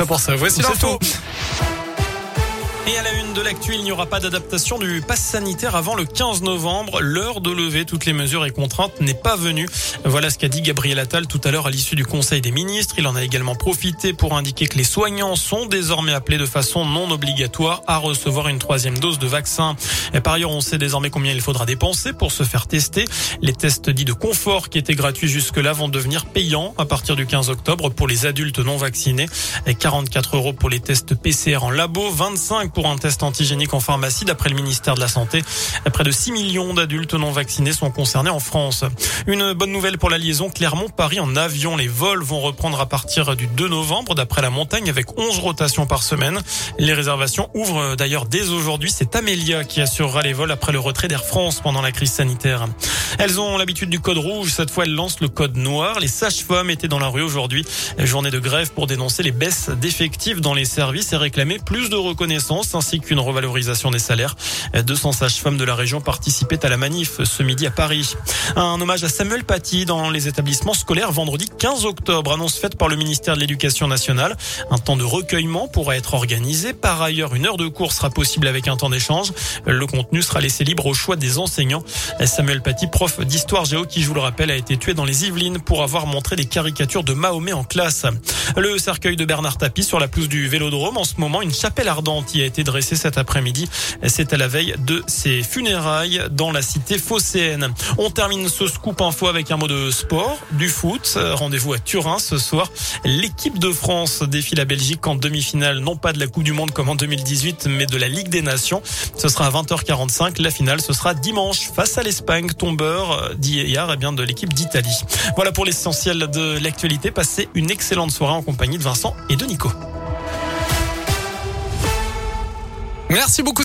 ça pour ça. Voici l'info. Et à la une de l'actu, il n'y aura pas d'adaptation du pass sanitaire avant le 15 novembre. L'heure de lever toutes les mesures et contraintes n'est pas venue. Voilà ce qu'a dit Gabriel Attal tout à l'heure à l'issue du Conseil des ministres. Il en a également profité pour indiquer que les soignants sont désormais appelés de façon non obligatoire à recevoir une troisième dose de vaccin. Et par ailleurs, on sait désormais combien il faudra dépenser pour se faire tester. Les tests dits de confort qui étaient gratuits jusque-là vont devenir payants à partir du 15 octobre pour les adultes non vaccinés. Et 44 euros pour les tests PCR en labo, 25 pour un test antigénique en pharmacie. D'après le ministère de la Santé, près de 6 millions d'adultes non vaccinés sont concernés en France. Une bonne nouvelle pour la liaison Clermont-Paris en avion. Les vols vont reprendre à partir du 2 novembre d'après la montagne avec 11 rotations par semaine. Les réservations ouvrent d'ailleurs dès aujourd'hui. C'est Amélia qui assurera les vols après le retrait d'Air France pendant la crise sanitaire. Elles ont l'habitude du code rouge. Cette fois, elles lancent le code noir. Les sages-femmes étaient dans la rue aujourd'hui. Journée de grève pour dénoncer les baisses d'effectifs dans les services et réclamer plus de reconnaissance ainsi qu'une revalorisation des salaires. 200 sages-femmes de la région participaient à la manif ce midi à Paris. Un hommage à Samuel Paty dans les établissements scolaires vendredi 15 octobre, annonce faite par le ministère de l'Éducation nationale. Un temps de recueillement pourra être organisé. Par ailleurs, une heure de cours sera possible avec un temps d'échange. Le contenu sera laissé libre au choix des enseignants. Samuel Paty, prof d'histoire géo, qui, je vous le rappelle, a été tué dans les Yvelines pour avoir montré des caricatures de Mahomet en classe. Le cercueil de Bernard Tapie sur la pelouse du Vélodrome. En ce moment, une chapelle ardente y a été dressé cet après-midi. C'est à la veille de ses funérailles dans la cité phocéenne. On termine ce scoop info avec un mot de sport, du foot. Rendez-vous à Turin ce soir. L'équipe de France défie la Belgique en demi-finale, non pas de la Coupe du Monde comme en 2018, mais de la Ligue des Nations. Ce sera à 20h45. La finale, ce sera dimanche face à l'Espagne, tombeur d'hier et eh bien de l'équipe d'Italie. Voilà pour l'essentiel de l'actualité. Passez une excellente soirée en compagnie de Vincent et de Nico. Merci beaucoup.